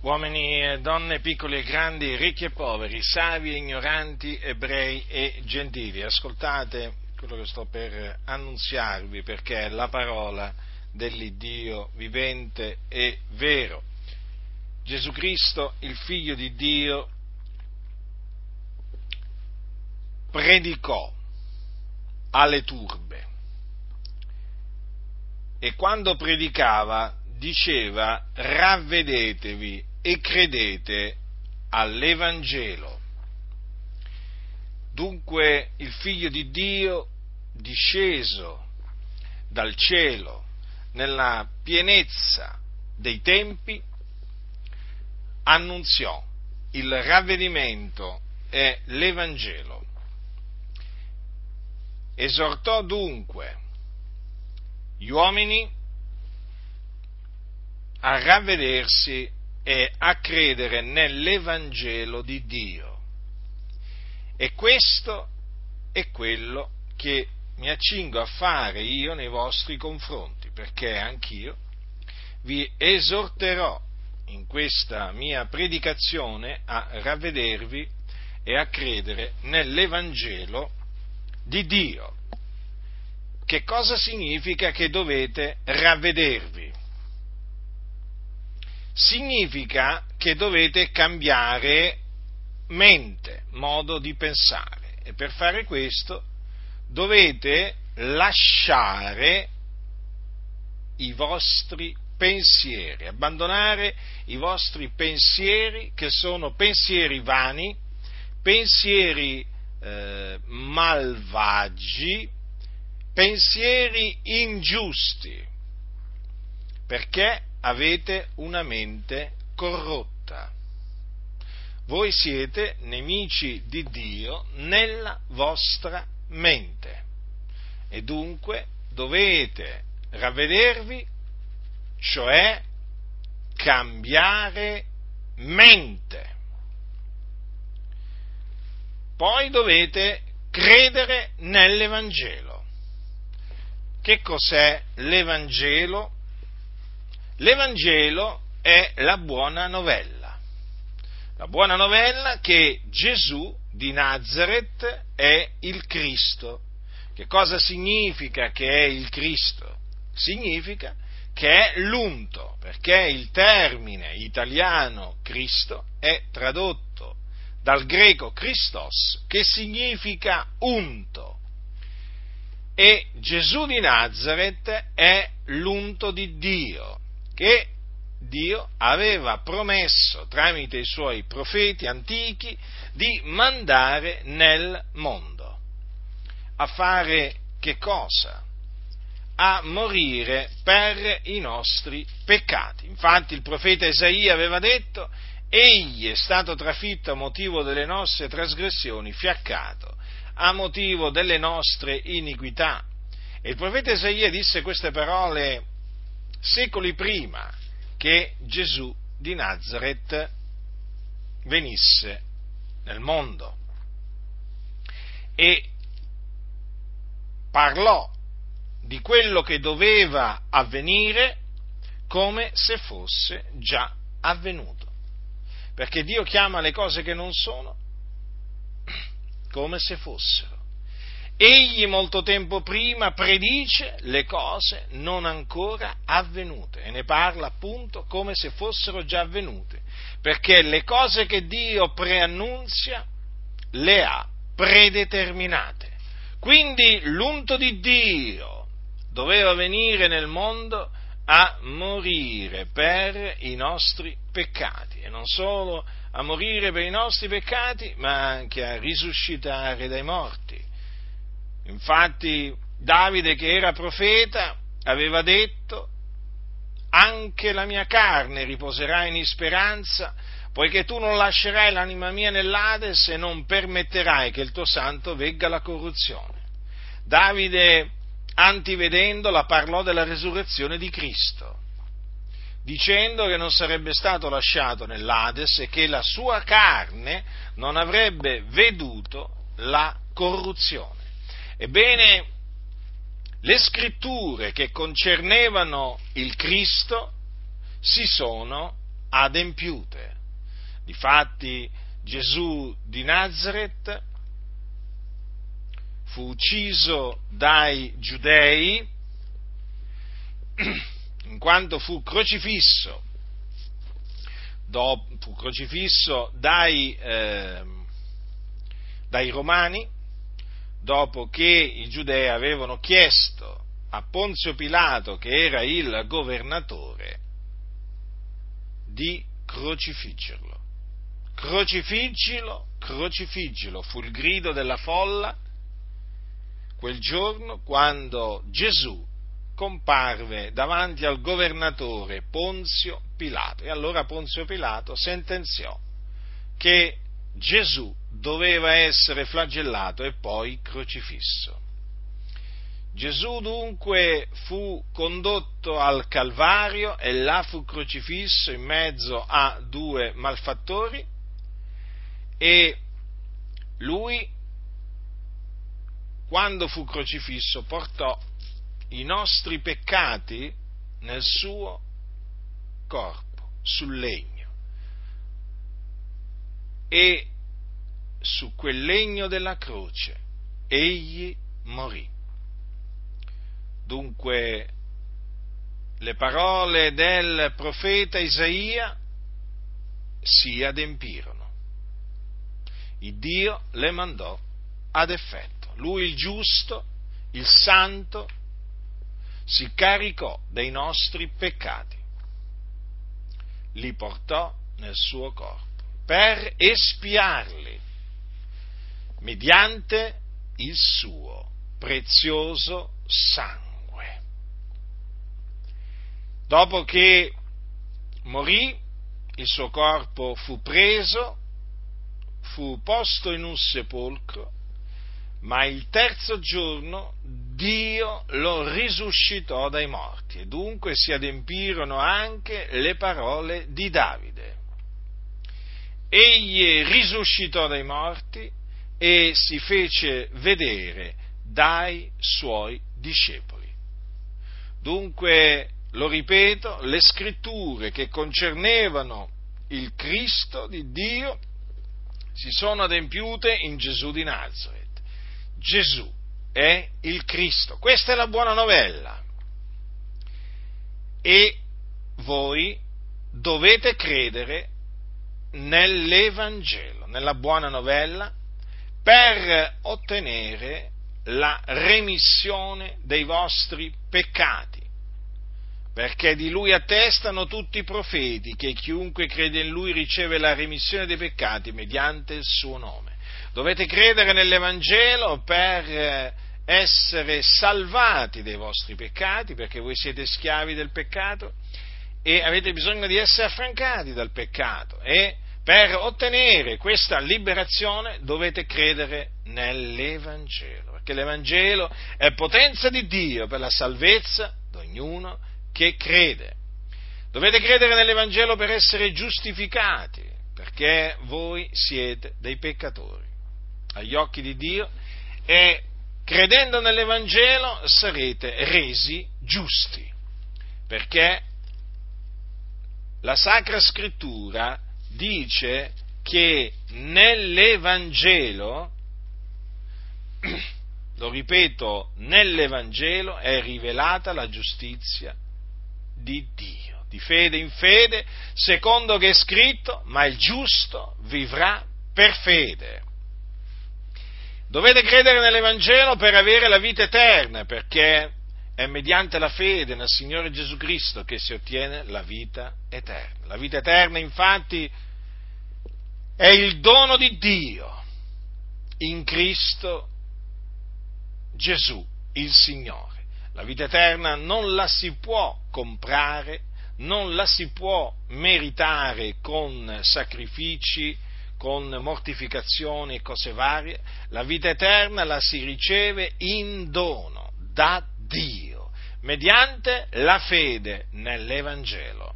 uomini e donne, piccoli e grandi, ricchi e poveri, savi e ignoranti, ebrei e gentili, ascoltate quello che sto per annunziarvi perché è la parola dell'Iddio vivente e vero. Gesù Cristo, il figlio di Dio, predicò alle turbe e quando predicava diceva ravvedetevi e credete all'Evangelo. Dunque il figlio di Dio disceso dal cielo nella pienezza dei tempi annunziò il ravvedimento e l'Evangelo. Esortò dunque gli uomini a ravvedersi e a credere nell'Evangelo di Dio. E questo è quello che mi accingo a fare io nei vostri confronti, perché anch'io vi esorterò in questa mia predicazione a ravvedervi e a credere nell'Evangelo di Dio. Che cosa significa che dovete ravvedervi? Significa che dovete cambiare mente, modo di pensare. E per fare questo dovete lasciare i vostri pensieri, abbandonare i vostri pensieri che sono pensieri vani, pensieri eh, malvagi, pensieri ingiusti, perché avete una mente corrotta. Voi siete nemici di Dio nella vostra mente e dunque dovete ravvedervi, cioè cambiare mente. Poi dovete credere nell'Evangelo. Che cos'è l'Evangelo? L'Evangelo è la buona novella. La buona novella che Gesù di Nazareth è il Cristo. Che cosa significa che è il Cristo? Significa che è l'unto, perché il termine italiano Cristo è tradotto dal greco Christos, che significa unto. E Gesù di Nazareth è l'unto di Dio, che Dio aveva promesso tramite i suoi profeti antichi di mandare nel mondo. A fare che cosa? A morire per i nostri peccati. Infatti il profeta Isaia aveva detto, egli è stato trafitto a motivo delle nostre trasgressioni, fiaccato a motivo delle nostre iniquità. E il profeta Isaia disse queste parole secoli prima che Gesù di Nazareth venisse nel mondo. E parlò di quello che doveva avvenire come se fosse già avvenuto. Perché Dio chiama le cose che non sono come se fossero. Egli molto tempo prima predice le cose non ancora avvenute e ne parla appunto come se fossero già avvenute, perché le cose che Dio preannunzia le ha predeterminate. Quindi l'unto di Dio doveva venire nel mondo a morire per i nostri peccati e non solo a morire per i nostri peccati, ma anche a risuscitare dai morti Infatti Davide che era profeta aveva detto anche la mia carne riposerà in speranza, poiché tu non lascerai l'anima mia nell'Ades e non permetterai che il tuo santo vegga la corruzione. Davide, antivedendola, parlò della resurrezione di Cristo, dicendo che non sarebbe stato lasciato nell'Ades e che la sua carne non avrebbe veduto la corruzione. Ebbene, le scritture che concernevano il Cristo si sono adempiute. Difatti Gesù di Nazareth fu ucciso dai giudei in quanto fu crocifisso, fu crocifisso dai, eh, dai romani dopo che i giudei avevano chiesto a Ponzio Pilato, che era il governatore, di crocifiggerlo. Crocifiggilo, crocifiggilo, fu il grido della folla quel giorno quando Gesù comparve davanti al governatore Ponzio Pilato. E allora Ponzio Pilato sentenziò che Gesù doveva essere flagellato e poi crocifisso. Gesù dunque fu condotto al Calvario e là fu crocifisso in mezzo a due malfattori e lui, quando fu crocifisso, portò i nostri peccati nel suo corpo, sul legno. E su quel legno della croce egli morì. Dunque le parole del profeta Isaia si adempirono. Il Dio le mandò ad effetto. Lui il giusto, il santo, si caricò dei nostri peccati, li portò nel suo corpo per espiarli mediante il suo prezioso sangue. Dopo che morì, il suo corpo fu preso, fu posto in un sepolcro, ma il terzo giorno Dio lo risuscitò dai morti e dunque si adempirono anche le parole di Davide. Egli risuscitò dai morti e si fece vedere dai suoi discepoli. Dunque, lo ripeto, le scritture che concernevano il Cristo di Dio si sono adempiute in Gesù di Nazareth. Gesù è il Cristo, questa è la buona novella. E voi dovete credere nell'Evangelo, nella buona novella, per ottenere la remissione dei vostri peccati, perché di lui attestano tutti i profeti che chiunque crede in lui riceve la remissione dei peccati mediante il suo nome. Dovete credere nell'Evangelo per essere salvati dai vostri peccati, perché voi siete schiavi del peccato e avete bisogno di essere affrancati dal peccato e per ottenere questa liberazione dovete credere nell'Evangelo, perché l'Evangelo è potenza di Dio per la salvezza di ognuno che crede. Dovete credere nell'Evangelo per essere giustificati, perché voi siete dei peccatori agli occhi di Dio e credendo nell'Evangelo sarete resi giusti, perché la Sacra Scrittura dice che nell'Evangelo, lo ripeto, nell'Evangelo è rivelata la giustizia di Dio, di fede in fede, secondo che è scritto, ma il giusto vivrà per fede. Dovete credere nell'Evangelo per avere la vita eterna, perché è mediante la fede nel Signore Gesù Cristo che si ottiene la vita eterna. La vita eterna, infatti, è il dono di Dio in Cristo Gesù, il Signore. La vita eterna non la si può comprare, non la si può meritare con sacrifici, con mortificazioni e cose varie. La vita eterna la si riceve in dono da Dio, mediante la fede nell'Evangelo.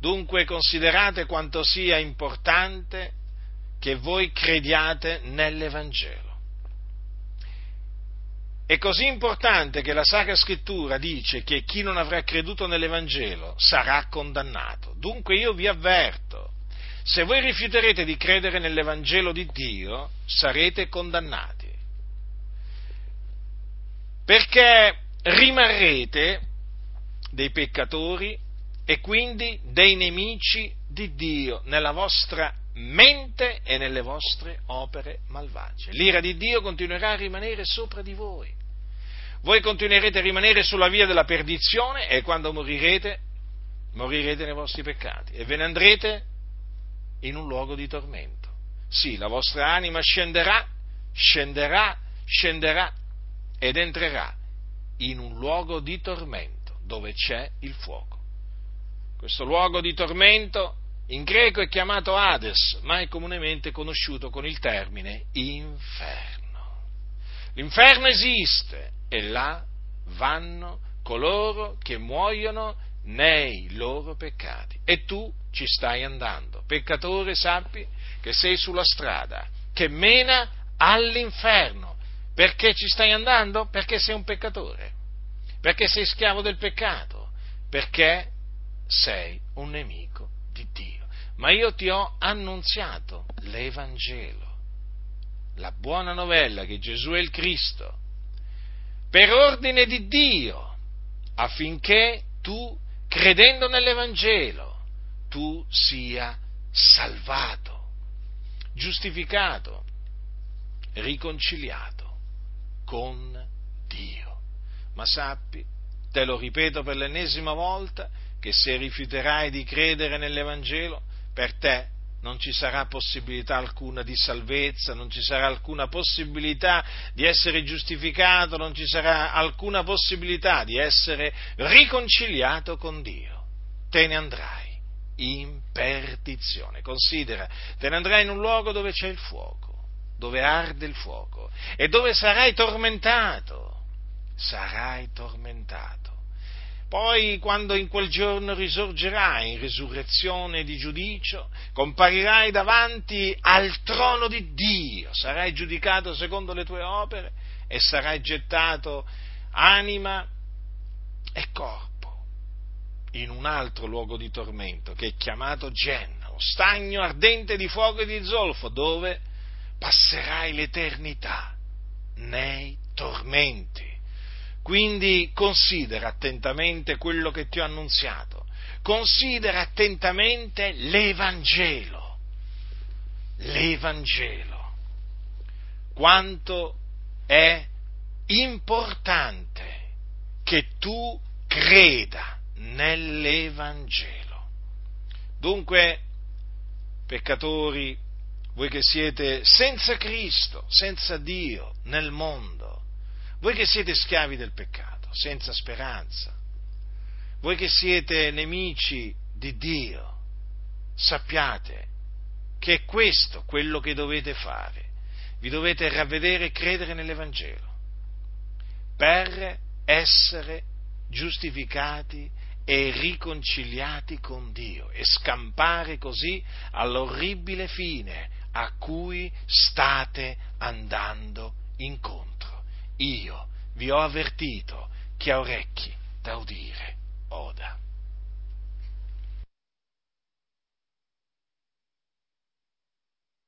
Dunque considerate quanto sia importante che voi crediate nell'Evangelo. è così importante che la Sacra Scrittura dice che chi non avrà creduto nell'Evangelo sarà condannato. Dunque io vi avverto, se voi rifiuterete di credere nell'Evangelo di Dio, sarete condannati. Perché rimarrete dei peccatori e quindi dei nemici di Dio nella vostra mente e nelle vostre opere malvagie. L'ira di Dio continuerà a rimanere sopra di voi voi continuerete a rimanere sulla via della perdizione e quando morirete, morirete nei vostri peccati e ve ne andrete in un luogo di tormento. Sì, la vostra anima scenderà, scenderà, scenderà ed entrerà in un luogo di tormento dove c'è il fuoco. Questo luogo di tormento in greco è chiamato Hades, ma è comunemente conosciuto con il termine inferno. L'inferno esiste, e là vanno coloro che muoiono nei loro peccati. E tu ci stai andando. Peccatore, sappi che sei sulla strada che mena all'inferno. Perché ci stai andando? Perché sei un peccatore. Perché sei schiavo del peccato. Perché sei un nemico di Dio. Ma io ti ho annunziato l'Evangelo, la buona novella che Gesù è il Cristo per ordine di Dio, affinché tu, credendo nell'Evangelo, tu sia salvato, giustificato, riconciliato con Dio. Ma sappi, te lo ripeto per l'ennesima volta, che se rifiuterai di credere nell'Evangelo, per te non ci sarà possibilità alcuna di salvezza, non ci sarà alcuna possibilità di essere giustificato, non ci sarà alcuna possibilità di essere riconciliato con Dio. Te ne andrai in perdizione. Considera, te ne andrai in un luogo dove c'è il fuoco, dove arde il fuoco e dove sarai tormentato. Sarai tormentato poi, quando in quel giorno risorgerai in risurrezione di giudicio, comparirai davanti al trono di Dio, sarai giudicato secondo le tue opere e sarai gettato anima e corpo in un altro luogo di tormento che è chiamato Genna, lo stagno ardente di fuoco e di zolfo, dove passerai l'eternità nei tormenti. Quindi considera attentamente quello che ti ho annunziato, considera attentamente l'Evangelo, l'Evangelo, quanto è importante che tu creda nell'Evangelo. Dunque, peccatori, voi che siete senza Cristo, senza Dio nel mondo, voi che siete schiavi del peccato, senza speranza, voi che siete nemici di Dio, sappiate che è questo quello che dovete fare. Vi dovete ravvedere e credere nell'Evangelo per essere giustificati e riconciliati con Dio e scampare così all'orribile fine a cui state andando incontro io vi ho avvertito, chi ha orecchi da udire, oda.